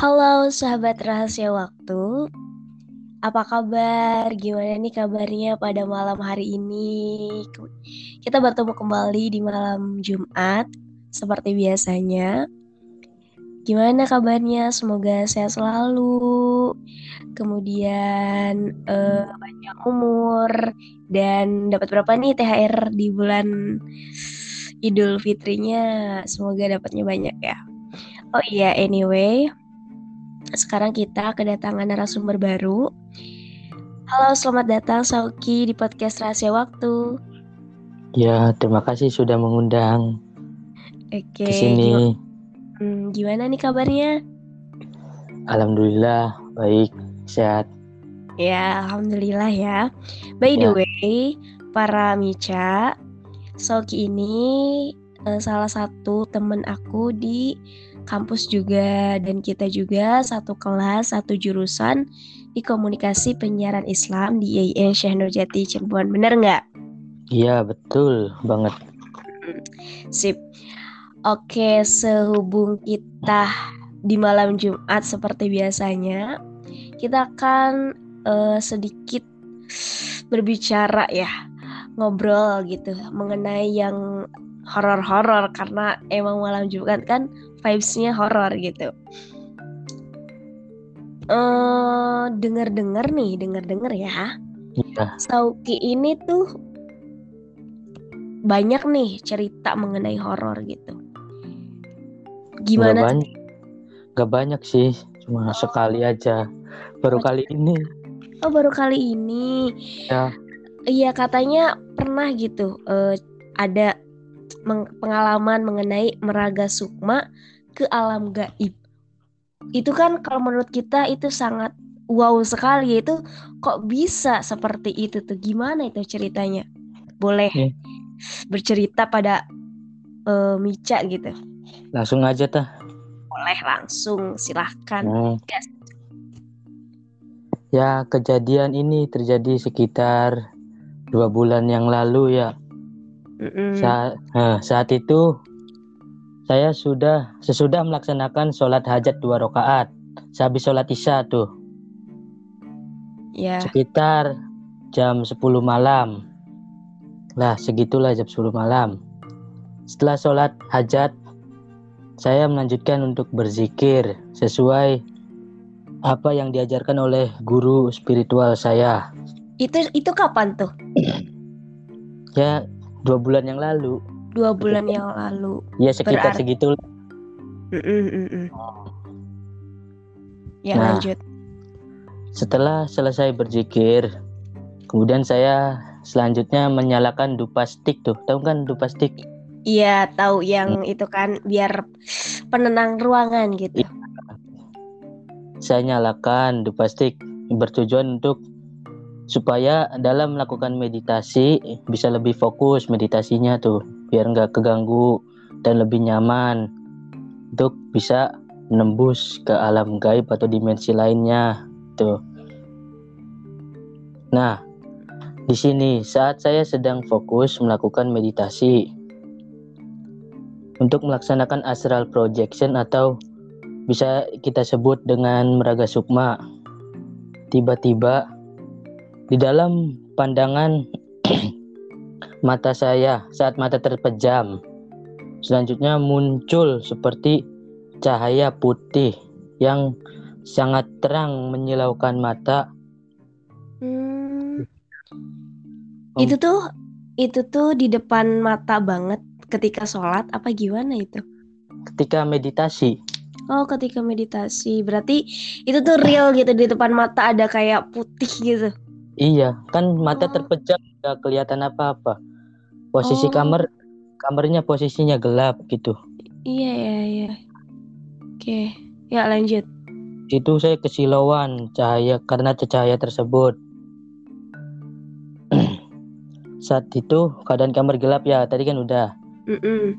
Halo sahabat rahasia waktu, apa kabar? Gimana nih kabarnya pada malam hari ini? Kita bertemu kembali di malam Jumat seperti biasanya. Gimana kabarnya? Semoga sehat selalu. Kemudian eh, banyak umur dan dapat berapa nih THR di bulan Idul Fitrinya? Semoga dapatnya banyak ya. Oh iya, anyway, sekarang kita kedatangan narasumber baru. Halo, selamat datang Sauki di podcast Rahasia Waktu. Ya, terima kasih sudah mengundang Oke. ke sini. hmm, gimana nih kabarnya? Alhamdulillah baik, sehat. Ya, alhamdulillah ya. By the Ya. way, para Mica, Sauki ini eh, salah satu temen aku di kampus juga dan kita juga satu kelas, satu jurusan di komunikasi penyiaran Islam di IAIN Syekh Nurjati Cirebon. Bener nggak? Iya, betul banget. Sip. Oke, sehubung kita di malam Jumat seperti biasanya, kita akan eh, sedikit berbicara ya, ngobrol gitu mengenai yang horor-horor karena emang malam Jumat kan vibes-nya horor gitu. Eh, denger-denger nih, denger-denger ya. Iya, Sauki ini tuh banyak nih cerita mengenai horor gitu. Gimana? banyak, nggak banyak sih, cuma sekali aja. Baru kali ini. Oh baru kali ini. Ya. Iya katanya pernah gitu eh, ada pengalaman mengenai meraga sukma ke alam gaib. Itu kan kalau menurut kita itu sangat wow sekali itu kok bisa seperti itu tuh gimana itu ceritanya? Boleh Hmm. bercerita pada eh, Mica gitu. Langsung aja tah. Boleh langsung silahkan. Hmm. Gas. Ya, kejadian ini terjadi sekitar dua bulan yang lalu ya. Mm-mm. Saat, saat itu saya sudah sesudah melaksanakan sholat hajat dua rakaat. Sehabis sholat isya tuh. Ya. sekitar jam 10 malam. Lah, segitulah jam 10 malam. Setelah sholat hajat, saya melanjutkan untuk berzikir sesuai apa yang diajarkan oleh guru spiritual saya. Itu itu kapan tuh? Ya, dua bulan yang lalu. Dua bulan yang lalu. Ya, sekitar Berarti- segitu. Mm-mm, mm-mm. Ya Nah. lanjut. Setelah selesai berzikir, kemudian saya selanjutnya menyalakan dupa stick tuh. Tahu kan dupa stick? Iya tahu yang itu kan biar penenang ruangan gitu. saya nyalakan dupa stick bertujuan untuk supaya dalam melakukan meditasi bisa lebih fokus meditasinya tuh biar nggak keganggu dan lebih nyaman untuk bisa menembus ke alam gaib atau dimensi lainnya tuh. Nah, di sini saat saya sedang fokus melakukan meditasi untuk melaksanakan astral projection atau bisa kita sebut dengan meraga sukma. Tiba-tiba di dalam pandangan mata saya saat mata terpejam, selanjutnya muncul seperti cahaya putih yang sangat terang menyilaukan mata. Hmm, Om. itu tuh itu tuh di depan mata banget ketika sholat apa gimana itu? Ketika meditasi, Oh ketika meditasi berarti itu tuh real gitu di depan mata ada kayak putih gitu. Iya kan mata Oh. terpejam nggak kelihatan apa-apa. Posisi Oh. kamar kamarnya posisinya gelap gitu. Iya iya iya. Oke ya lanjut. Itu saya kesilauan cahaya karena cahaya tersebut. Saat itu keadaan kamar gelap ya, tadi kan udah. Mm-mm.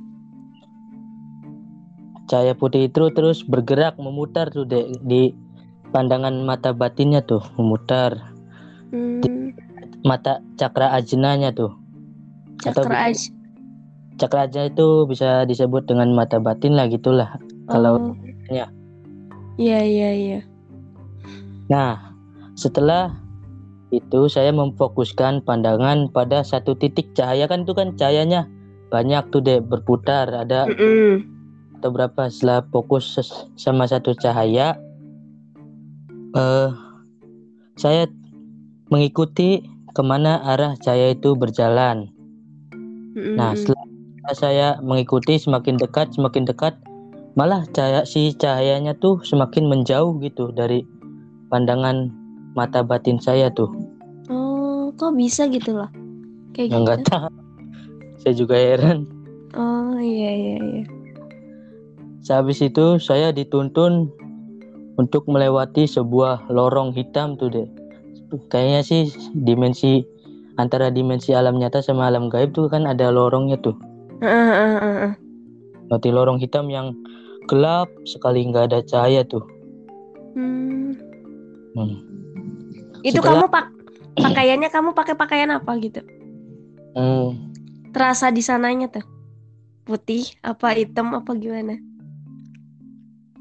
Cahaya putih itu terus bergerak memutar tuh Dek, di pandangan mata batinnya tuh, memutar Hmm, mata cakra ajnanya tuh. Cakra aja. Cakra ajna itu bisa disebut dengan mata batin lah gitulah. Kalau Oh. ya. Iya, iya, iya. Nah, setelah itu saya memfokuskan pandangan pada satu titik cahaya kan itu kan cahayanya banyak tuh deh berputar ada Mm-mm. atau berapa setelah fokus sama satu cahaya eh saya mengikuti ke mana arah cahaya itu berjalan Mm-mm. nah setelah saya mengikuti semakin dekat semakin dekat malah cahaya si cahayanya tuh semakin menjauh gitu dari pandangan mata batin saya tuh Oh, kok bisa gitu loh? Kayak yang gitu. nggak tahu saya juga heran Oh, iya, iya, iya. Sehabis itu saya dituntun untuk melewati sebuah lorong hitam tuh deh. Kayaknya sih dimensi antara dimensi alam nyata sama alam gaib tuh kan ada lorongnya tuh. Heeh, heeh, heeh. Berarti lorong hitam yang gelap sekali nggak ada cahaya tuh. Hmm. Hmm. Itu Setelah- kamu pak pakaiannya kamu pakai pakaian apa gitu? Hmm, Terasa di sananya tuh. Putih apa hitam apa gimana?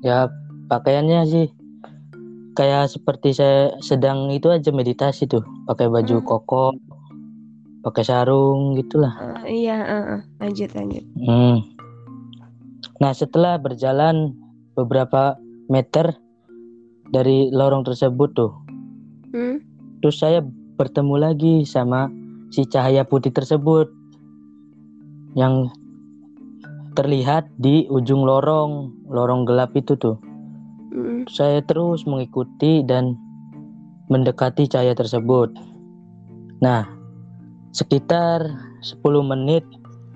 Ya pakaiannya sih kayak seperti saya sedang itu aja meditasi tuh. Pakai baju Hmm. koko, pakai sarung gitulah. Eh, iya, heeh. lanjut lanjut. Hmm. Nah, setelah berjalan beberapa meter dari lorong tersebut tuh, Hmm? terus saya bertemu lagi sama si cahaya putih tersebut yang terlihat di ujung lorong, lorong gelap itu tuh. Saya terus mengikuti dan mendekati cahaya tersebut. Nah, sekitar 10 menit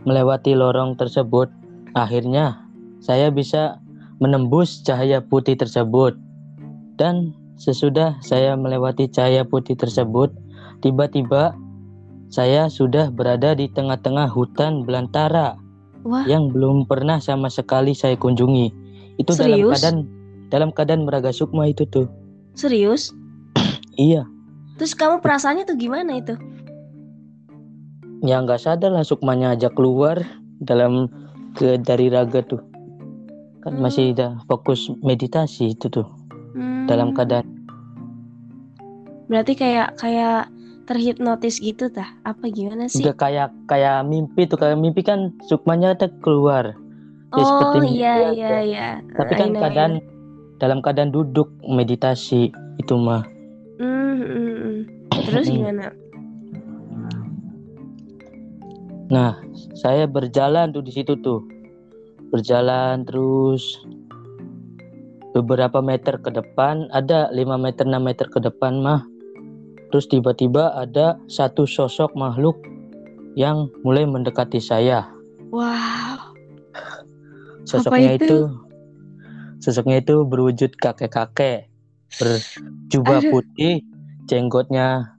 melewati lorong tersebut, akhirnya saya bisa menembus cahaya putih tersebut. Dan sesudah saya melewati cahaya putih tersebut, tiba-tiba saya sudah berada di tengah-tengah hutan belantara Wah, yang belum pernah sama sekali saya kunjungi. Itu dalam Serius? keadaan dalam keadaan meraga sukma itu tuh. serius? Iya, Terus kamu perasaannya tuh gimana itu? ya nggak sadar lah sukmanya aja keluar dalam ke dari raga tuh. Kan Hmm. masih dah fokus meditasi itu tuh Hmm, dalam keadaan Berarti kayak kayak terhipnotis gitu tah? Apa gimana sih? udah kayak kayak mimpi tuh kayak mimpi kan sukmanya ada keluar. Ya, oh seperti iya iya iya. Tapi I kan know, keadaan dalam keadaan duduk meditasi itu mah. Hmm, hmm, hmm. Terus Hmm. gimana? Nah, saya berjalan tuh di situ tuh. Berjalan terus beberapa meter ke depan, ada 5 meter 6 meter ke depan mah. Terus tiba-tiba ada satu sosok makhluk yang mulai mendekati saya. Wow. Sosoknya itu? itu? Sosoknya itu berwujud kakek-kakek, berjubah Aduh. putih, jenggotnya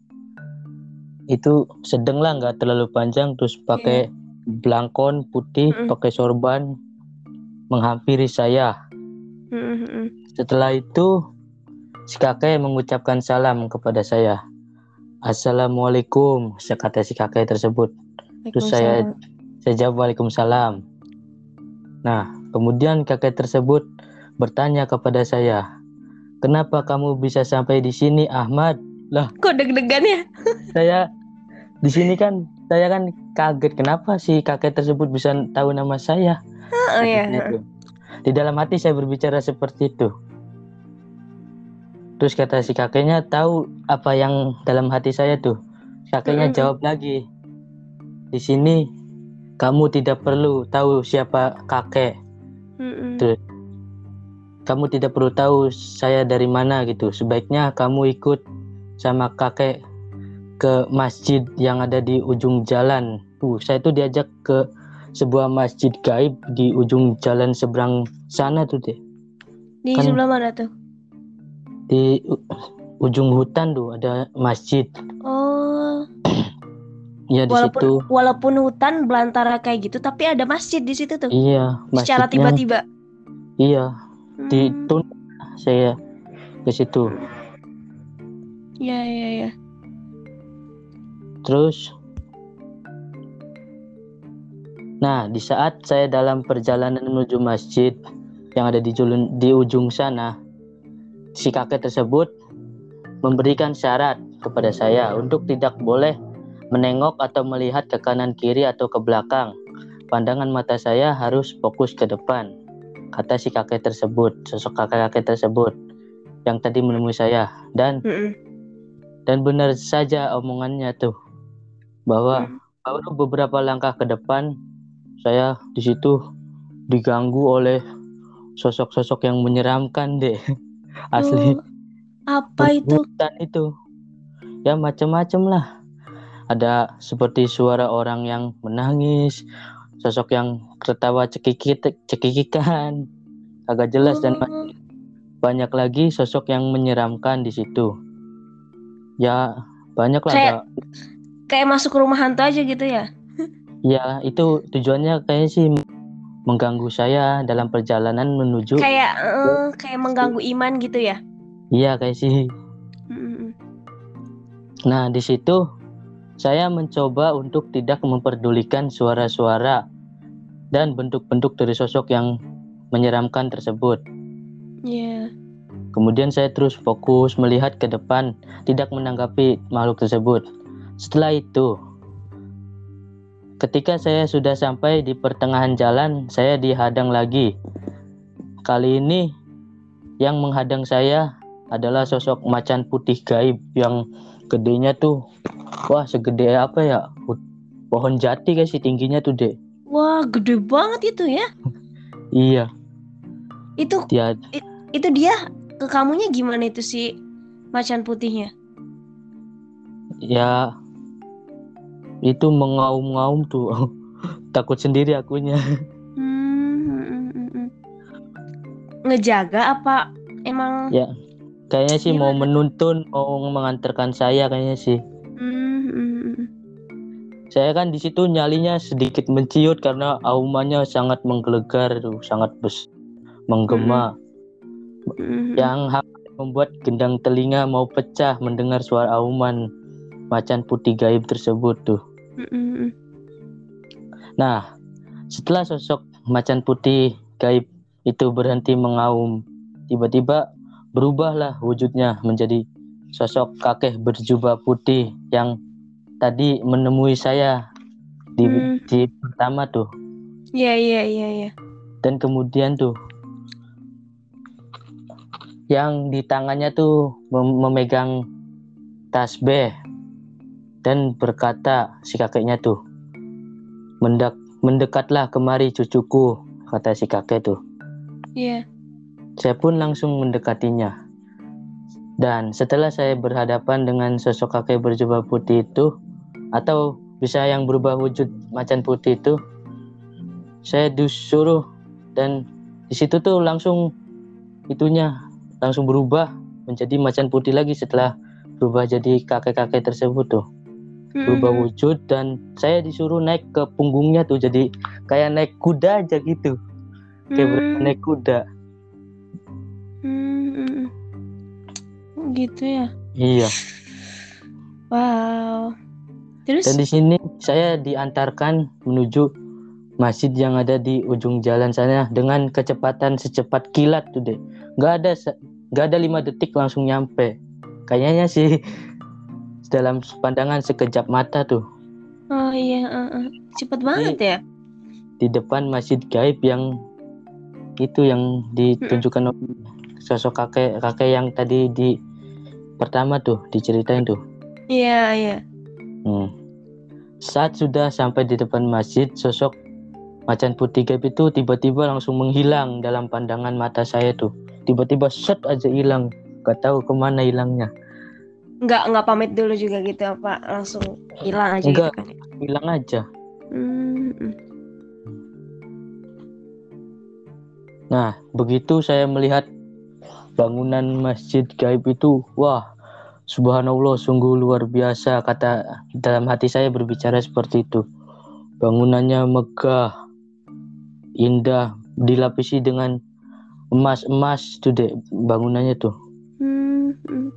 itu sedang lah nggak terlalu panjang, terus pakai belangkon putih, Mm-mm. pakai sorban, menghampiri saya. Hmm. Setelah itu si kakek mengucapkan salam kepada saya. Assalamualaikum, kata si kakek tersebut. Terus saya saya jawab Waalaikumsalam. Nah, kemudian kakek tersebut bertanya kepada saya, "Kenapa kamu bisa sampai di sini, Ahmad?" Kok deg-degan ya? Saya di sini kan saya kan kaget kenapa si kakek tersebut bisa tahu nama saya. Oh iya. Itu. Di dalam hati saya berbicara seperti itu. Terus kata si kakeknya tahu apa yang dalam hati saya tuh. Kakeknya Mm-mm. jawab lagi. Di sini kamu tidak perlu tahu siapa kakek. Hmm, hmm. Tuh. Kamu tidak perlu tahu saya dari mana gitu. Sebaiknya kamu ikut sama kakek ke masjid yang ada di ujung jalan. Uh, saya tuh diajak ke sebuah masjid gaib di ujung jalan seberang sana tuh deh. Di Kan- sebelah mana tuh? Di ujung hutan tuh ada masjid. Oh, Ya di walaupun situ. walaupun hutan belantara kayak gitu, tapi ada masjid di situ tuh. Iya, Secara tiba-tiba. Iya. Ditun saya ke situ. Iya iya iya. Terus Nah, di saat saya dalam perjalanan menuju masjid yang ada di julun, di ujung sana, si kakek tersebut memberikan syarat kepada saya untuk tidak boleh menengok atau melihat ke kanan kiri atau ke belakang. Pandangan mata saya harus fokus ke depan, kata si kakek tersebut, sosok kakek-kakek tersebut yang tadi menemui saya dan Mm-mm. dan benar saja omongannya tuh bahwa Mm. baru beberapa langkah ke depan saya di situ diganggu oleh sosok-sosok yang menyeramkan deh asli Oh, apa itu? Berhutan itu ya macam-macam lah ada seperti suara orang yang menangis sosok yang tertawa cekikit cekikikan agak jelas dan Oh, banyak lagi sosok yang menyeramkan di situ ya banyak lah Kayak- ada- kayak masuk rumah hantu aja gitu ya? ya itu tujuannya kayaknya sih mengganggu saya dalam perjalanan menuju Kayak eh, kayak mengganggu iman gitu ya? iya kayak sih Mm-mm. Nah, di situ saya mencoba untuk tidak memperdulikan suara-suara dan bentuk-bentuk dari sosok yang menyeramkan tersebut. Iya. Kemudian saya terus fokus melihat ke depan, tidak menanggapi makhluk tersebut. Setelah itu, ketika saya sudah sampai di pertengahan jalan, saya dihadang lagi. Kali ini yang menghadang saya adalah sosok macan putih gaib yang gedenya tuh wah segede apa ya? Pohon jati guys sih tingginya tuh, Dek. Wah, gede banget itu ya. Iya, Itu dia itu dia ke kamunya gimana itu si macan putihnya? ya itu mengaum-ngaum tuh. Takut sendiri akunya. Hmm, mm, mm, mm, mm. Ngejaga apa emang? Ya. Kayaknya sih mau Gimana? menuntun, mau mengantarkan saya kayaknya sih. Hmm, mm, mm, mm. Saya kan di situ nyalinya sedikit menciut karena aumannya sangat menggelegar, tuh, sangat bes menggema, Mm, mm. yang membuat gendang telinga mau pecah mendengar suara auman macan putih gaib tersebut tuh. Mm, mm, mm. Nah, setelah sosok macan putih gaib itu berhenti mengaum, tiba-tiba berubahlah wujudnya menjadi sosok kakek berjubah putih yang tadi menemui saya di, Hmm. di pertama tuh. Iya, iya, iya, iya. Dan kemudian tuh yang di tangannya tuh mem- memegang tasbih dan berkata si kakeknya tuh mendak mendekatlah kemari cucuku kata si kakek tuh Iya. Saya pun langsung mendekatinya. Dan setelah saya berhadapan dengan sosok kakek berjubah putih itu atau bisa yang berubah wujud macan putih itu saya disuruh dan di situ tuh langsung itunya langsung berubah menjadi macan putih lagi setelah berubah jadi kakek-kakek tersebut tuh. Berubah Mm, wujud dan saya disuruh naik ke punggungnya tuh jadi kayak naik kuda aja gitu. Kayak mm, berasa naik kuda mm, mm, mm. Gitu ya. iya Wow. Terus? dan di sini saya diantarkan menuju masjid yang ada di ujung jalan sana dengan kecepatan secepat kilat tuh deh nggak ada nggak ada lima detik langsung nyampe kayaknya sih dalam pandangan sekejap mata tuh Oh iya, uh, uh. cepet banget ya. di depan masjid gaib yang itu yang ditunjukkan oleh sosok kakek kakek yang tadi di pertama tuh diceritain tuh. Iya, iya. Hmm. Saat sudah sampai di depan masjid, sosok macan putih gaib itu tiba-tiba langsung menghilang dalam pandangan mata saya tuh. Tiba-tiba set aja hilang, gak tahu ke mana hilangnya. Nggak nggak pamit dulu juga gitu apa langsung hilang aja Enggak. gitu kan? Hilang aja. Hmm, mm. Nah, begitu saya melihat bangunan masjid gaib itu, wah, subhanallah, sungguh luar biasa. Kata dalam hati saya berbicara seperti itu. Bangunannya megah, indah, dilapisi dengan emas-emas tuh deh bangunannya tuh. Hmm, mm.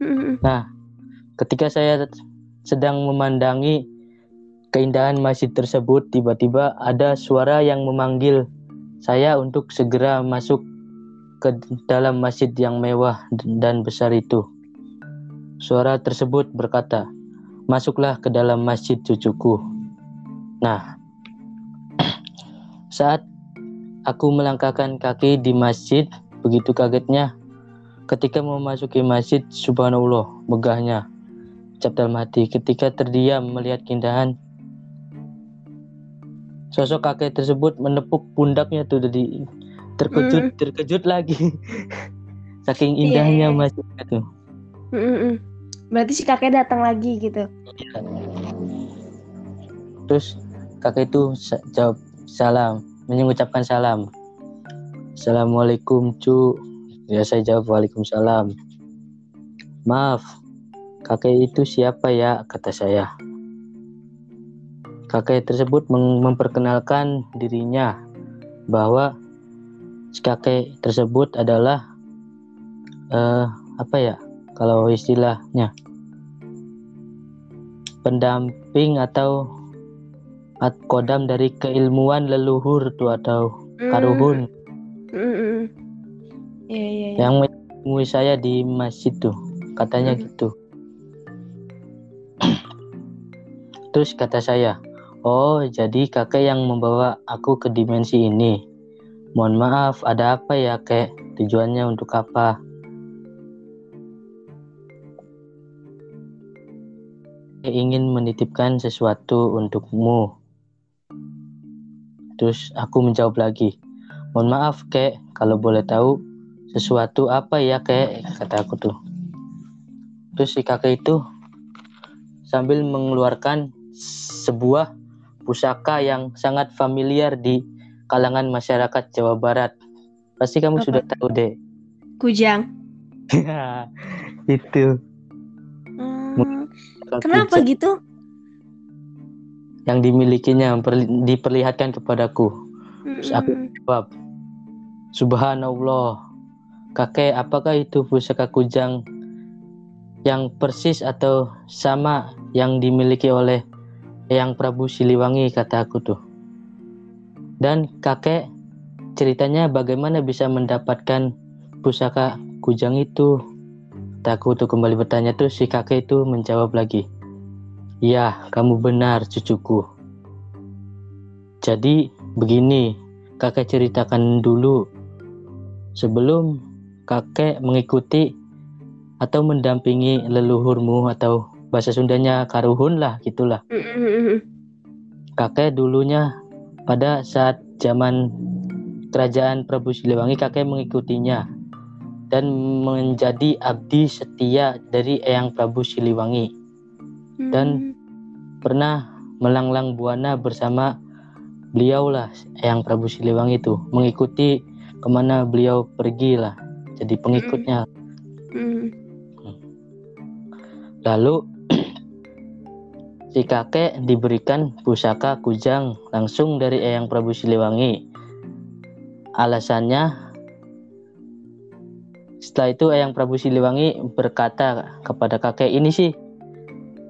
Mm, mm. Ketika saya sedang memandangi keindahan masjid tersebut, tiba-tiba ada suara yang memanggil saya untuk segera masuk ke dalam masjid yang mewah dan besar itu. Suara tersebut berkata, "Masuklah ke dalam masjid cucuku." Nah, saat aku melangkahkan kaki di masjid, begitu kagetnya ketika memasuki masjid, subhanallah, megahnya. Ucap dalam hati ketika terdiam melihat keindahan sosok kakek tersebut menepuk pundaknya tuh jadi terkejut mm. terkejut lagi saking indahnya yeah. masjid itu mm -mm. berarti si kakek datang lagi gitu iya. terus kakek itu jawab salam mengucapkan salam assalamualaikum cu ya saya jawab waalaikumsalam maaf kakek itu siapa ya kata saya kakek tersebut memperkenalkan dirinya bahwa si kakek tersebut adalah uh, apa ya kalau istilahnya pendamping atau kodam dari keilmuan leluhur tuh atau mm. karuhun mm. Mm yeah, yeah, yeah. yang menemui saya di masjid tuh katanya mm. gitu terus kata saya oh jadi kakek yang membawa aku ke dimensi ini Mohon maaf, ada apa ya, kek? Tujuannya untuk apa? ingin menitipkan sesuatu untukmu. Terus aku menjawab lagi, mohon maaf kek, kalau boleh tahu sesuatu apa ya kek, kata aku tuh. Terus si kakek itu sambil mengeluarkan sebuah pusaka yang sangat familiar di kalangan masyarakat Jawa Barat. Pasti kamu Apa? sudah tahu deh. Kujang. itu. Hmm, kenapa kujang. gitu? Yang dimilikinya diperlihatkan kepadaku. Terus aku jawab, Subhanallah, kakek apakah itu pusaka kujang yang persis atau sama yang dimiliki oleh Yang Prabu Siliwangi kata aku tuh. Dan kakek ceritanya bagaimana bisa mendapatkan pusaka kujang itu. Takut untuk kembali bertanya tuh si kakek itu menjawab lagi. Ya, kamu benar cucuku. Jadi begini, kakek ceritakan dulu. Sebelum kakek mengikuti atau mendampingi leluhurmu atau bahasa Sundanya karuhun lah gitulah. Kakek dulunya pada saat zaman kerajaan Prabu Siliwangi, kakek mengikutinya dan menjadi abdi setia dari Eyang Prabu Siliwangi. Dan hmm. pernah melanglang buana bersama beliau lah Eyang Prabu Siliwangi itu mengikuti ke mana beliau pergi lah jadi pengikutnya. Hmm. Lalu Si kakek diberikan pusaka kujang langsung dari Eyang Prabu Siliwangi. Alasannya, setelah itu Eyang Prabu Siliwangi berkata kepada kakek ini sih,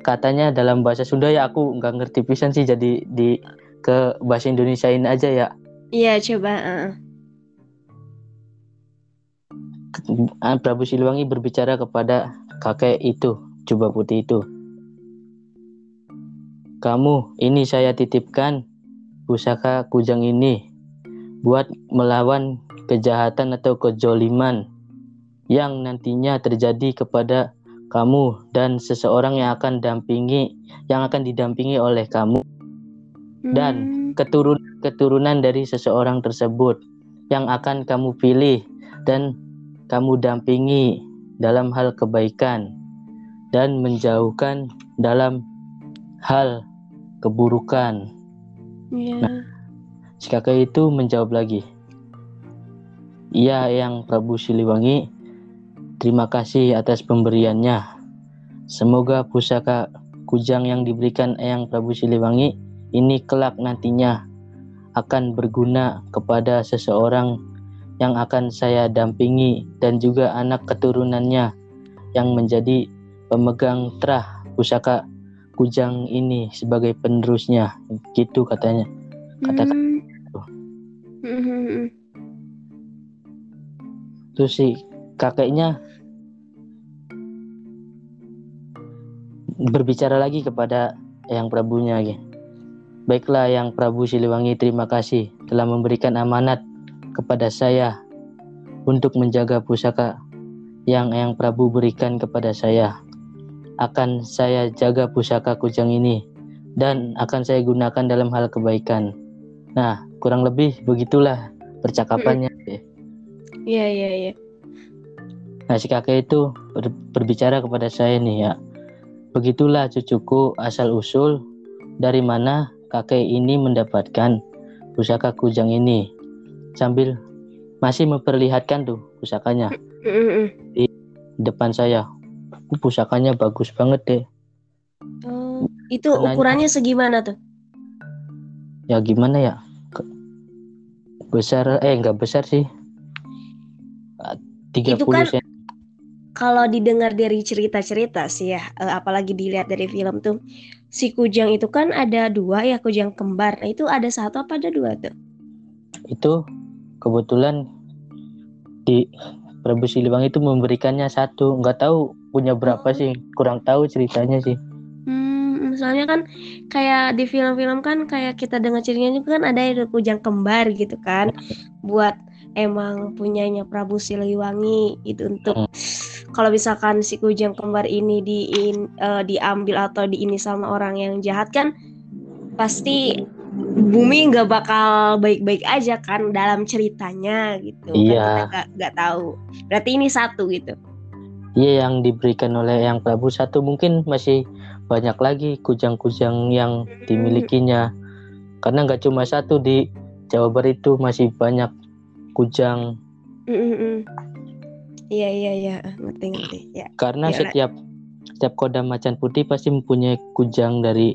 katanya dalam bahasa Sunda ya aku nggak ngerti pisan sih jadi di ke bahasa Indonesia ini aja ya. Iya coba. Uh. Prabu Siliwangi berbicara kepada kakek itu, coba putih itu. Kamu, ini saya titipkan pusaka kujang ini buat melawan kejahatan atau kejoliman yang nantinya terjadi kepada kamu dan seseorang yang akan dampingi yang akan didampingi oleh kamu dan hmm. keturun keturunan dari seseorang tersebut yang akan kamu pilih dan kamu dampingi dalam hal kebaikan dan menjauhkan dalam hal keburukan. Yeah. Nah, si kakek itu menjawab lagi, Iya yang Prabu Siliwangi, terima kasih atas pemberiannya. Semoga pusaka kujang yang diberikan Eyang Prabu Siliwangi ini kelak nantinya akan berguna kepada seseorang yang akan saya dampingi dan juga anak keturunannya yang menjadi pemegang terah pusaka kujang ini sebagai penerusnya gitu katanya kata hmm. terus si kakeknya berbicara lagi kepada yang Prabunya ya. Baiklah yang Prabu Siliwangi terima kasih telah memberikan amanat kepada saya untuk menjaga pusaka yang yang Prabu berikan kepada saya. Akan saya jaga pusaka kujang ini dan akan saya gunakan dalam hal kebaikan. Nah, kurang lebih begitulah percakapannya. Iya, iya, iya. Nah, si kakek itu ber berbicara kepada saya nih ya. Begitulah cucuku asal-usul dari mana kakek ini mendapatkan pusaka kujang ini. Sambil masih memperlihatkan tuh pusakanya di depan saya. Uh, pusakanya bagus banget deh. Oh, itu ukurannya segimana tuh? Ya gimana ya? Besar eh enggak besar sih. 30 Itu kan cm. kalau didengar dari cerita-cerita sih ya, eh, apalagi dilihat dari film tuh, si kujang itu kan ada dua ya kujang kembar. Nah, itu ada satu apa ada dua tuh? Itu kebetulan di Prabu Siliwangi itu memberikannya satu. Nggak tahu punya berapa Oh. sih. Kurang tahu ceritanya sih. Hmm, misalnya kan kayak di film-film kan kayak kita dengar ceritanya juga kan ada yang kujang kembar gitu kan, buat emang punyanya Prabu Siliwangi itu untuk kalau misalkan si kujang kembar ini di eh, diambil atau di ini sama orang yang jahat kan pasti bumi nggak bakal baik-baik aja kan dalam ceritanya gitu kan Iya. kita nggak nggak tahu berarti ini satu gitu Iya yang diberikan oleh yang Prabu satu mungkin masih banyak lagi kujang-kujang yang dimilikinya. Karena nggak cuma satu di Jawa Barat itu masih banyak kujang. Mm, mm, mm. iya iya iya ngerti ngerti ya Karena Iya, setiap setiap kodam macan putih pasti mempunyai kujang dari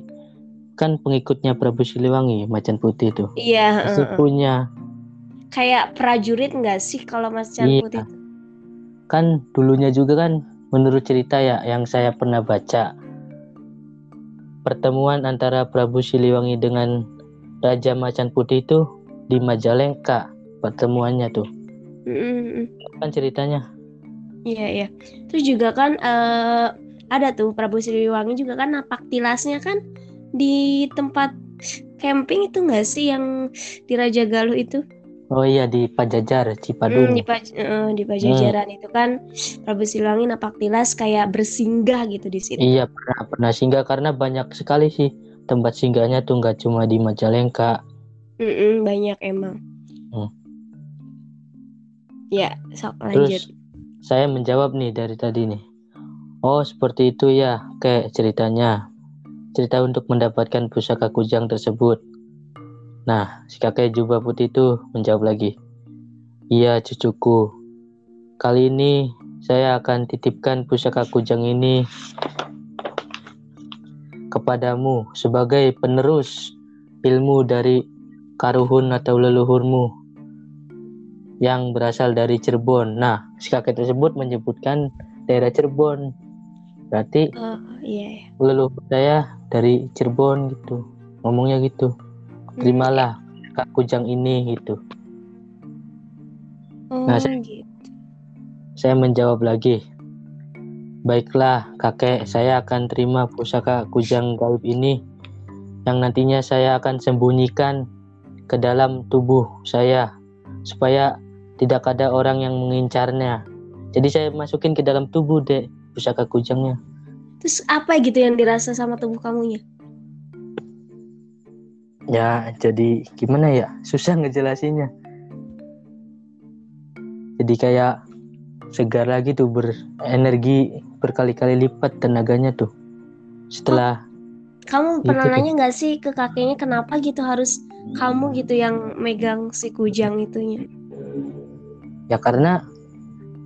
kan pengikutnya Prabu Siliwangi macan putih itu iya pasti eh, eh. punya kayak prajurit nggak sih kalau Macan Iya. Putih itu? Kan dulunya juga kan menurut cerita ya yang saya pernah baca pertemuan antara Prabu Siliwangi dengan Raja Macan Putih itu di Majalengka pertemuannya tuh Mm, kan ceritanya Iya iya. Terus juga kan eh, ada tuh Prabu Siliwangi juga kan napak tilasnya kan di tempat camping itu nggak sih yang di Raja Galuh itu? Oh iya di Pajajar Hmm, Cipadung di Paj- eh, di Pajajaran itu kan Prabu Siliwangi napak tilas kayak bersinggah gitu di situ. iya pernah pernah singgah karena banyak sekali sih tempat singgahnya tuh nggak cuma di Majalengka Mm-mm, banyak emang. Hmm. Ya, sok lanjut. Terus saya menjawab nih dari tadi nih. Oh, seperti itu ya, kayak ceritanya. Cerita untuk mendapatkan pusaka kujang tersebut. Nah, si kakek jubah putih itu menjawab lagi. Iya, cucuku. Kali ini saya akan titipkan pusaka kujang ini kepadamu sebagai penerus ilmu dari karuhun atau leluhurmu yang berasal dari Cirebon. Nah, si kakek tersebut menyebutkan daerah Cirebon. Berarti Oh, iya. iya. leluhur saya dari Cirebon gitu. Ngomongnya gitu. Hmm, Terimalah kak kujang ini gitu. Oh, Nah, saya- gitu. Saya menjawab lagi. Baiklah, kakek, saya akan terima pusaka kujang gaib ini yang nantinya saya akan sembunyikan ke dalam tubuh saya supaya tidak ada orang yang mengincarnya. Jadi saya masukin ke dalam tubuh deh pusaka kujangnya. Terus apa gitu yang dirasa sama tubuh kamunya? Ya, jadi gimana ya? Susah ngejelasinnya. Jadi kayak segar lagi tuh berenergi berkali-kali lipat tenaganya tuh. Setelah Kamu pernah Gitu nanya nggak sih ke kakeknya kenapa gitu harus kamu gitu yang megang si kujang itunya? ya karena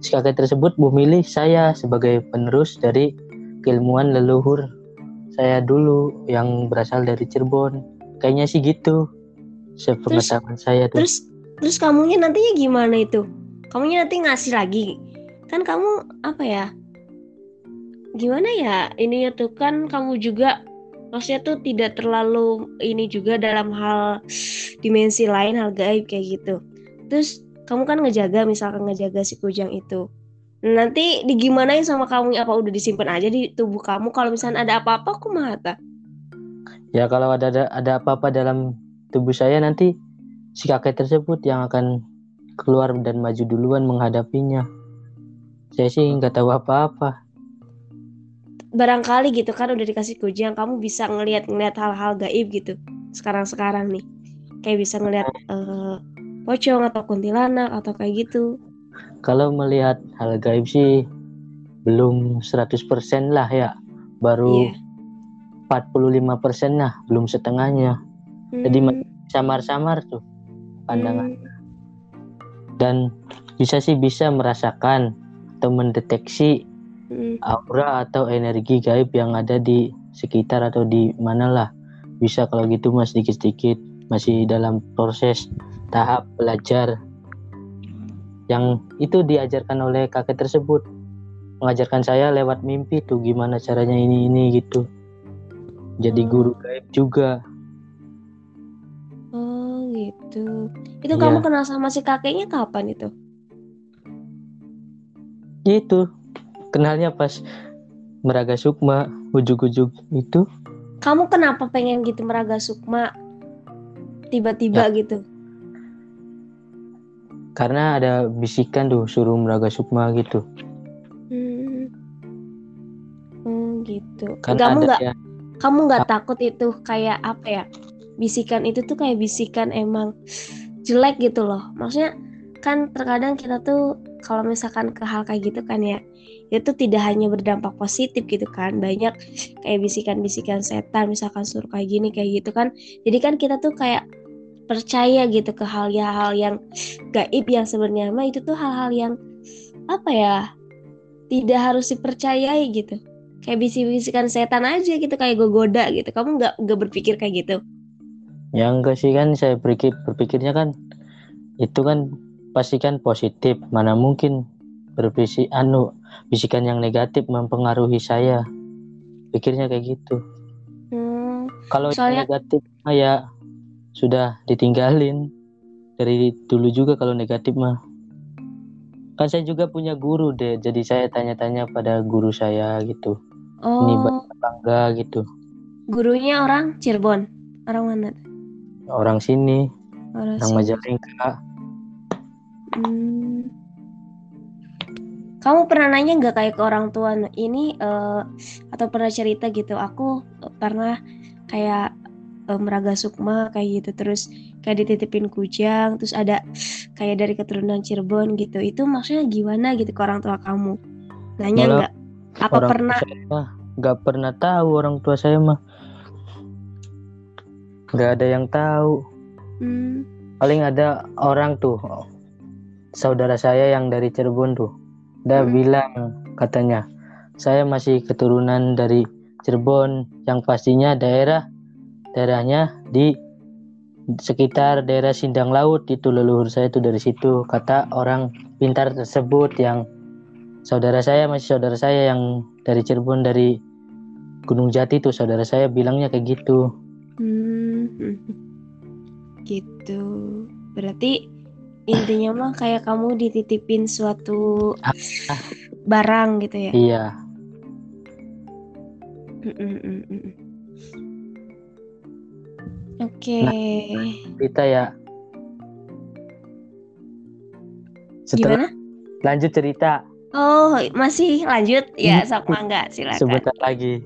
si kakek tersebut memilih saya sebagai penerus dari keilmuan leluhur saya dulu yang berasal dari Cirebon. Kayaknya sih gitu. Sepengetahuan saya tuh. Terus terus kamunya nantinya gimana itu? Kamunya nanti ngasih lagi? Kan kamu apa ya? Gimana ya? Ininya tuh kan kamu juga maksudnya tuh tidak terlalu ini juga dalam hal dimensi lain hal gaib kayak gitu. Terus kamu kan ngejaga misalkan ngejaga si kujang itu nanti digimanain sama kamu apa udah disimpan aja di tubuh kamu kalau misalnya ada apa-apa aku mata ya kalau ada ada, ada apa-apa dalam tubuh saya nanti si kakek tersebut yang akan keluar dan maju duluan menghadapinya saya sih nggak tahu apa-apa barangkali gitu kan udah dikasih kujang kamu bisa ngelihat ngelihat hal-hal gaib gitu sekarang-sekarang nih kayak bisa ngelihat uh, pocong atau kuntilanak atau kayak gitu kalau melihat hal gaib sih belum 100% lah ya. Baru yeah. 45% lah, belum setengahnya. Hmm. Jadi samar-samar tuh pandangan. Hmm. Dan bisa sih bisa merasakan atau mendeteksi hmm. aura atau energi gaib yang ada di sekitar atau di mana lah. Bisa kalau gitu mas sedikit-sedikit masih dalam proses tahap belajar yang itu diajarkan oleh kakek tersebut mengajarkan saya lewat mimpi tuh gimana caranya ini ini gitu jadi hmm. guru gaib juga. Oh gitu. Itu ya. kamu kenal sama si kakeknya kapan itu? Itu. Kenalnya pas meraga sukma ujuk-ujuk itu. Kamu kenapa pengen gitu meraga sukma? Tiba-tiba ya. gitu? Karena ada bisikan tuh suruh meraga sukma gitu. Hmm, hmm gitu. Karena kamu nggak ya, kamu nggak takut itu kayak apa ya? Bisikan itu tuh kayak bisikan emang jelek gitu loh. Maksudnya kan terkadang kita tuh kalau misalkan ke hal kayak gitu kan ya itu tidak hanya berdampak positif gitu kan. Banyak kayak bisikan-bisikan setan misalkan suruh kayak gini kayak gitu kan. Jadi kan kita tuh kayak percaya gitu ke hal-hal yang gaib yang sebenarnya. Mah itu tuh hal-hal yang apa ya? Tidak harus dipercayai gitu kayak bisik-bisikan setan aja gitu kayak gue goda gitu. Kamu nggak nggak berpikir kayak gitu? Ya enggak sih kan saya berpikir berpikirnya kan itu kan pastikan positif. Mana mungkin berbisik anu bisikan yang negatif mempengaruhi saya. Pikirnya kayak gitu. Hmm, kalau soalnya... negatif ya sudah ditinggalin. Dari dulu juga kalau negatif mah. Kan saya juga punya guru deh jadi saya tanya-tanya pada guru saya gitu oh. ini bangga gitu. Gurunya orang Cirebon. Orang mana? Orang sini. Orang, orang Majalengka. Hmm. kamu pernah nanya nggak kayak ke orang tua ini uh, atau pernah cerita gitu? Aku pernah kayak um, Raga Sukma kayak gitu. Terus kayak dititipin kujang terus ada kayak dari keturunan Cirebon gitu. Itu maksudnya gimana gitu ke orang tua kamu? Nanya nggak apa pernah nggak pernah tahu orang tua saya mah nggak ada yang tahu hmm. paling ada orang tuh saudara saya yang dari Cirebon tuh dia hmm. bilang katanya saya masih keturunan dari Cirebon yang pastinya daerah daerahnya di sekitar daerah Sindang Laut itu leluhur saya itu dari situ kata orang pintar tersebut yang saudara saya masih saudara saya yang dari Cirebon dari Gunung Jati itu saudara saya bilangnya kayak gitu hmm, gitu berarti intinya mah kayak kamu dititipin suatu barang gitu ya iya Oke. Okay. Nah, kita ya. Setelah Gimana? Lanjut cerita. Oh, masih lanjut? Ya, hmm. sok mangga, silakan. Sebentar lagi.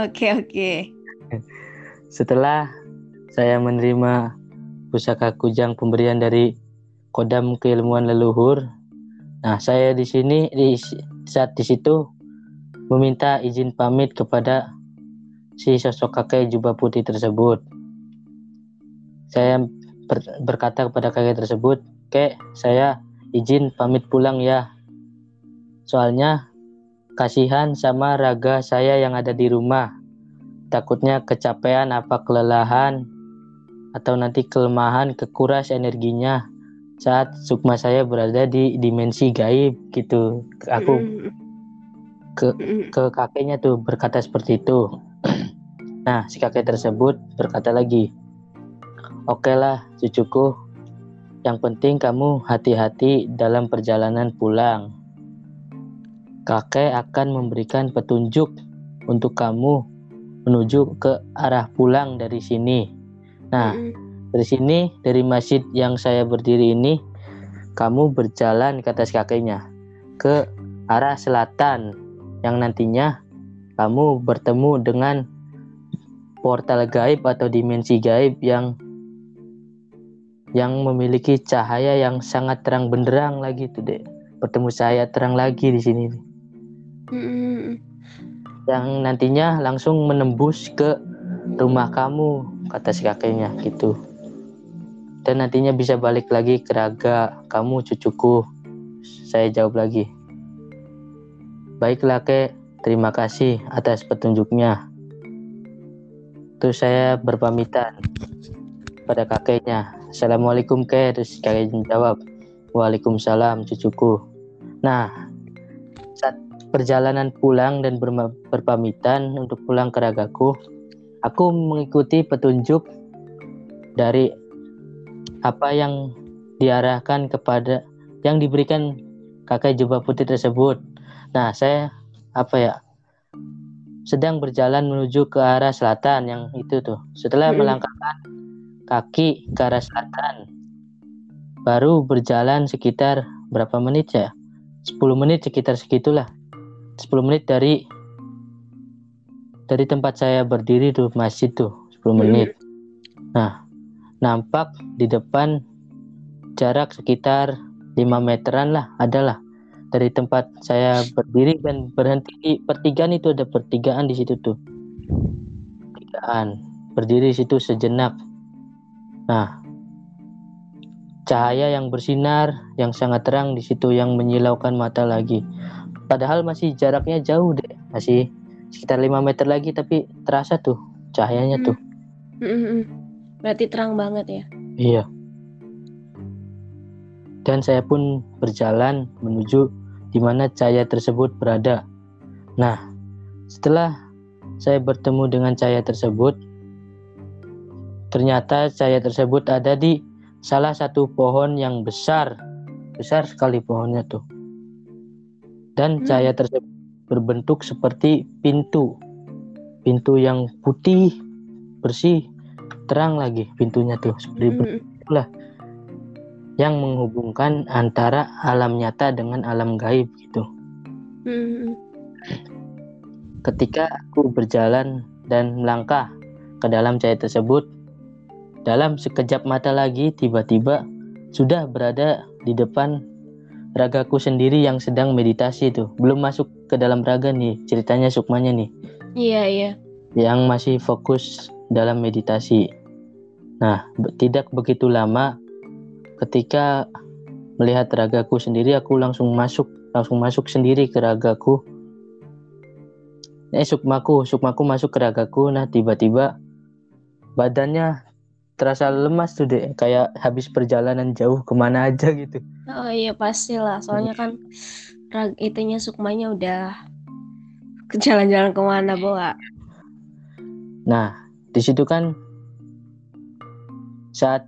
Oke, okay, oke. Okay. Setelah saya menerima pusaka kujang pemberian dari Kodam Keilmuan Leluhur. Nah, saya di sini di saat di situ meminta izin pamit kepada si sosok kakek jubah putih tersebut saya ber, berkata kepada kakek tersebut, "Kek, saya izin pamit pulang ya. Soalnya kasihan sama raga saya yang ada di rumah. Takutnya kecapean apa kelelahan atau nanti kelemahan, kekuras energinya saat sukma saya berada di dimensi gaib gitu. Aku ke ke kakeknya tuh berkata seperti itu. Nah, si kakek tersebut berkata lagi, Oke lah, cucuku. Yang penting kamu hati-hati dalam perjalanan pulang. Kakek akan memberikan petunjuk untuk kamu menuju ke arah pulang dari sini. Nah, dari sini, dari masjid yang saya berdiri ini, kamu berjalan ke atas kakeknya ke arah selatan yang nantinya kamu bertemu dengan portal gaib atau dimensi gaib yang yang memiliki cahaya yang sangat terang benderang lagi tuh dek. Bertemu cahaya terang lagi di sini Yang nantinya langsung menembus ke rumah kamu kata si kakeknya gitu. Dan nantinya bisa balik lagi ke raga kamu cucuku. Saya jawab lagi. Baiklah kek. Terima kasih atas petunjuknya. Terus saya berpamitan pada kakeknya. Assalamualaikum kek. Terus kakeknya jawab waalaikumsalam cucuku. Nah perjalanan pulang dan berpamitan untuk pulang ke ragaku aku mengikuti petunjuk dari apa yang diarahkan kepada yang diberikan kakek jubah putih tersebut. Nah, saya apa ya? Sedang berjalan menuju ke arah selatan yang itu tuh. Setelah Mm-mm. melangkahkan kaki ke arah selatan, baru berjalan sekitar berapa menit ya? 10 menit sekitar segitulah. 10 menit dari dari tempat saya berdiri tuh masjid tuh 10 menit. Nah, nampak di depan jarak sekitar 5 meteran lah adalah dari tempat saya berdiri dan berhenti di pertigaan itu ada pertigaan di situ tuh. Pertigaan. Berdiri di situ sejenak. Nah, cahaya yang bersinar yang sangat terang di situ yang menyilaukan mata lagi. Padahal masih jaraknya jauh deh, masih sekitar 5 meter lagi tapi terasa tuh cahayanya tuh. Mm-mm. Berarti terang banget ya. Iya. Dan saya pun berjalan menuju di mana cahaya tersebut berada. Nah, setelah saya bertemu dengan cahaya tersebut, ternyata cahaya tersebut ada di salah satu pohon yang besar. Besar sekali pohonnya tuh. Dan Hmm. cahaya tersebut berbentuk seperti pintu. Pintu yang putih, bersih, terang lagi pintunya tuh seperti Mm-mm. yang menghubungkan antara alam nyata dengan alam gaib gitu. Mm-mm. Ketika aku berjalan dan melangkah ke dalam cahaya tersebut, dalam sekejap mata lagi tiba-tiba sudah berada di depan ragaku sendiri yang sedang meditasi tuh. Belum masuk ke dalam raga nih, ceritanya sukmanya nih, Iya iya. yang masih fokus dalam meditasi. Nah, tidak begitu lama ketika melihat ragaku sendiri aku langsung masuk langsung masuk sendiri ke ragaku eh sukmaku sukmaku masuk ke ragaku nah tiba-tiba badannya terasa lemas tuh deh kayak habis perjalanan jauh ke mana aja gitu Oh iya pastilah. Soalnya kan rag itunya sukmanya udah ke jalan-jalan ke mana bawa. nah di situ kan saat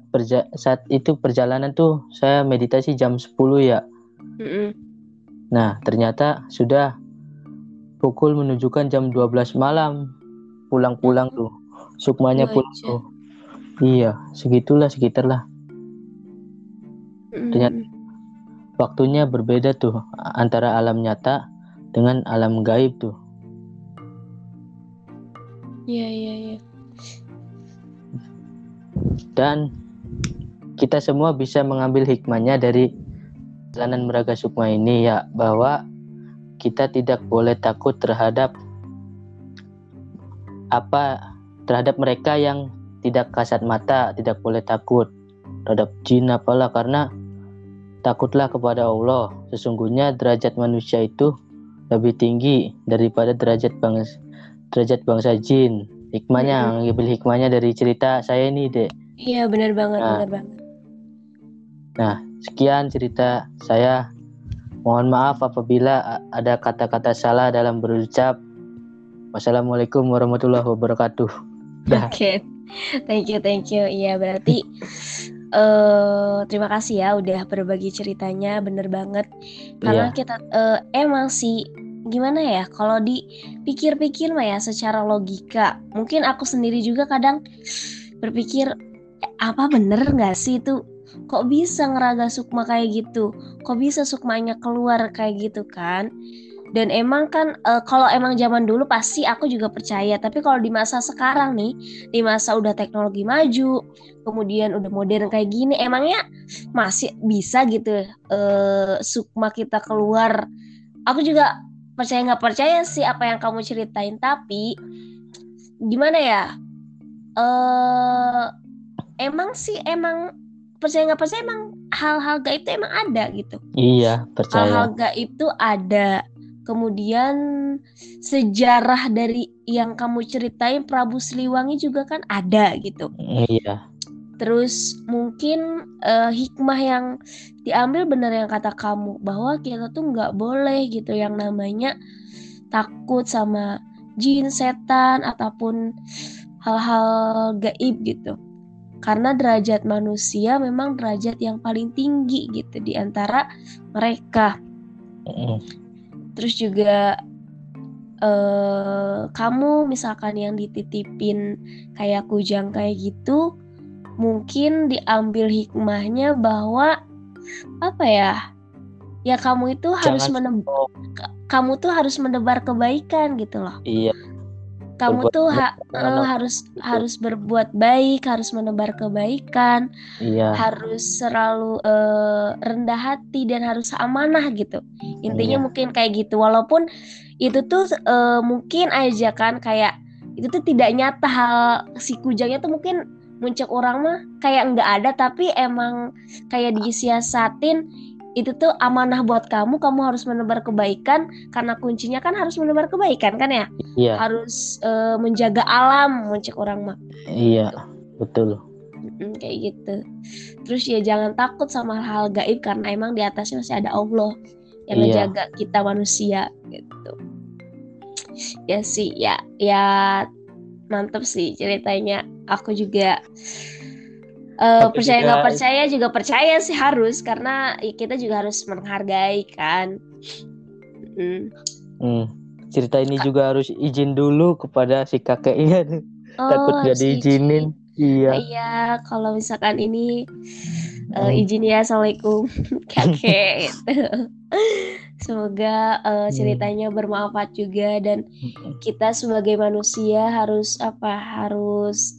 saat itu perjalanan tuh saya meditasi jam 10 ya Mm-mm. Nah, ternyata sudah pukul menunjukkan jam 12 malam. Pulang-pulang tuh. Sukmanya Iya, pulang iya. tuh. Iya, segitulah sekitar lah. Ternyata- Waktunya berbeda tuh antara alam nyata dengan alam gaib tuh. Iya iya iya. Dan kita semua bisa mengambil hikmahnya dari jalanan meraga sukma ini ya bahwa kita tidak boleh takut terhadap apa terhadap mereka yang tidak kasat mata tidak boleh takut terhadap jin apalah karena takutlah kepada Allah sesungguhnya derajat manusia itu lebih tinggi daripada derajat bangsa derajat bangsa jin hikmahnya ngambil hikmahnya dari cerita saya ini dek Iya benar banget Nah. benar banget. Sekian cerita saya. Mohon maaf apabila ada kata-kata salah dalam berucap. Wassalamualaikum warahmatullahi wabarakatuh. Oke. Thank you thank you. Iya berarti uh, terima kasih ya udah berbagi ceritanya bener banget. Karena yeah. kita uh, emang sih gimana ya kalau dipikir-pikir mah ya secara logika mungkin aku sendiri juga kadang berpikir apa bener nggak sih itu? Kok bisa ngeraga sukma kayak gitu? Kok bisa sukmanya keluar kayak gitu kan dan emang kan e, kalau emang zaman dulu pasti aku juga percaya. Tapi kalau di masa sekarang nih di masa udah teknologi maju kemudian udah modern kayak gini emangnya masih bisa gitu e, sukma kita keluar? Aku juga percaya nggak percaya sih apa yang kamu ceritain. Tapi gimana ya? Eh emang sih emang percaya nggak percaya emang hal-hal gaib itu emang ada gitu. Iya percaya. Hal-hal gaib itu ada kemudian sejarah dari yang kamu ceritain Prabu Siliwangi juga kan ada gitu. Iya. Terus mungkin uh, hikmah yang diambil benar yang kata kamu bahwa kita tuh nggak boleh gitu. Yang namanya takut sama jin setan ataupun hal-hal gaib gitu. Karena derajat manusia memang derajat yang paling tinggi gitu di antara mereka terus juga uh, kamu misalkan yang dititipin kayak kujang kayak gitu mungkin diambil hikmahnya bahwa apa ya ya kamu itu harus menebar kamu tuh harus menebar kebaikan gitu loh. Iya kamu tuh ha uh, harus gitu. harus berbuat baik, harus menebar kebaikan, iya. harus selalu uh, rendah hati dan harus amanah gitu. Intinya iya. mungkin kayak gitu. Walaupun itu tuh uh, mungkin aja kan kayak itu tuh tidak nyata hal si kujangnya tuh mungkin muncul orang mah kayak nggak ada tapi emang kayak disiasatin itu tuh amanah buat kamu kamu harus menebar kebaikan karena kuncinya kan harus menebar kebaikan kan ya? Iya. harus uh, menjaga alam mencek orang mah iya betul. Mm, kayak gitu. Terus ya jangan takut sama hal, -hal gaib karena emang di atasnya masih ada Allah yang iya. menjaga kita manusia gitu. Ya sih ya ya mantep sih ceritanya. Aku juga uh, percaya nggak percaya juga percaya sih harus. Karena kita juga harus menghargai kan. Hmm. Hmm. cerita ini juga harus izin dulu kepada si kakeknya. Oh, takut gak diizinin. iya. Iya kalau misalkan ini uh, izin ya assalamualaikum kakek. Semoga uh, ceritanya bermanfaat juga dan kita sebagai manusia harus apa? Harus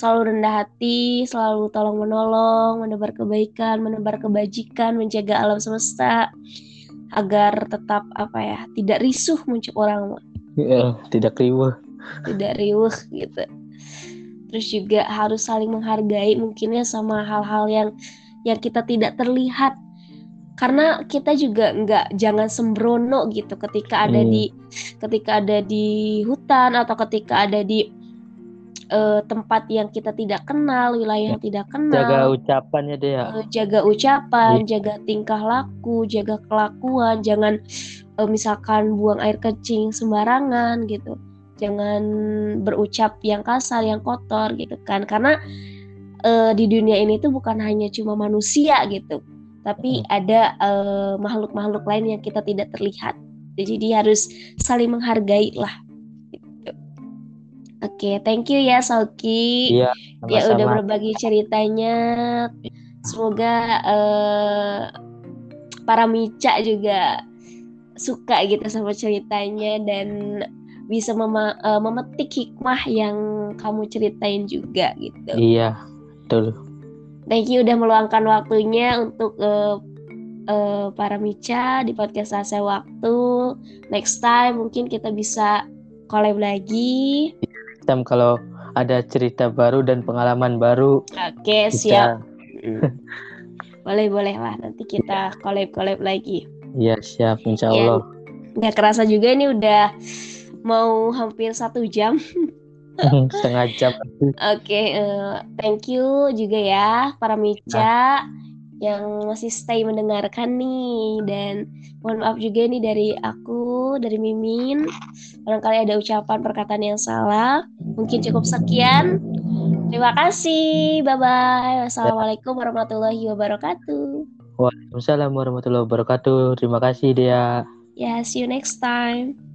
selalu rendah hati, selalu tolong menolong, menebar kebaikan, menebar kebajikan, menjaga alam semesta agar tetap apa ya, tidak risuh muncul orang. Ya, tidak riuh. Tidak riuh gitu. Terus juga harus saling menghargai mungkinnya sama hal-hal yang yang kita tidak terlihat karena kita juga nggak jangan sembrono gitu ketika ada hmm. di ketika ada di hutan atau ketika ada di uh, tempat yang kita tidak kenal, wilayah yang tidak kenal. Jaga ucapannya deh ya. Uh, jaga ucapan, yeah. jaga tingkah laku, jaga kelakuan, jangan uh, misalkan buang air kecing sembarangan gitu. Jangan berucap yang kasar, yang kotor gitu kan. Karena uh, di dunia ini tuh bukan hanya cuma manusia gitu, tapi hmm. ada makhluk-makhluk uh, lain yang kita tidak terlihat. Jadi harus saling menghargai lah Oke, okay, thank you ya Soki. Iya, Ya udah berbagi ceritanya. Semoga uh, para mica juga suka gitu sama ceritanya dan bisa mem uh, memetik hikmah yang kamu ceritain juga gitu. Iya, betul. Thank you udah meluangkan waktunya untuk uh, uh, para mica di podcast Asa Waktu. Next time mungkin kita bisa collab lagi time kalau ada cerita baru dan pengalaman baru. Oke, siap. boleh boleh lah nanti kita collab collab lagi. Iya siap, insya iya. Allah. Ya, nggak kerasa juga ini udah mau hampir satu jam. Setengah jam. Oke, okay, uh, eh, thank you juga ya para Mica. Nah yang masih stay mendengarkan nih dan mohon maaf juga nih dari aku dari Mimin barangkali ada ucapan perkataan yang salah mungkin cukup sekian Terima kasih. Bye bye. Wassalamualaikum warahmatullahi wabarakatuh. Waalaikumsalam warahmatullahi wabarakatuh. Terima kasih dia. Ya, yeah, see you next time.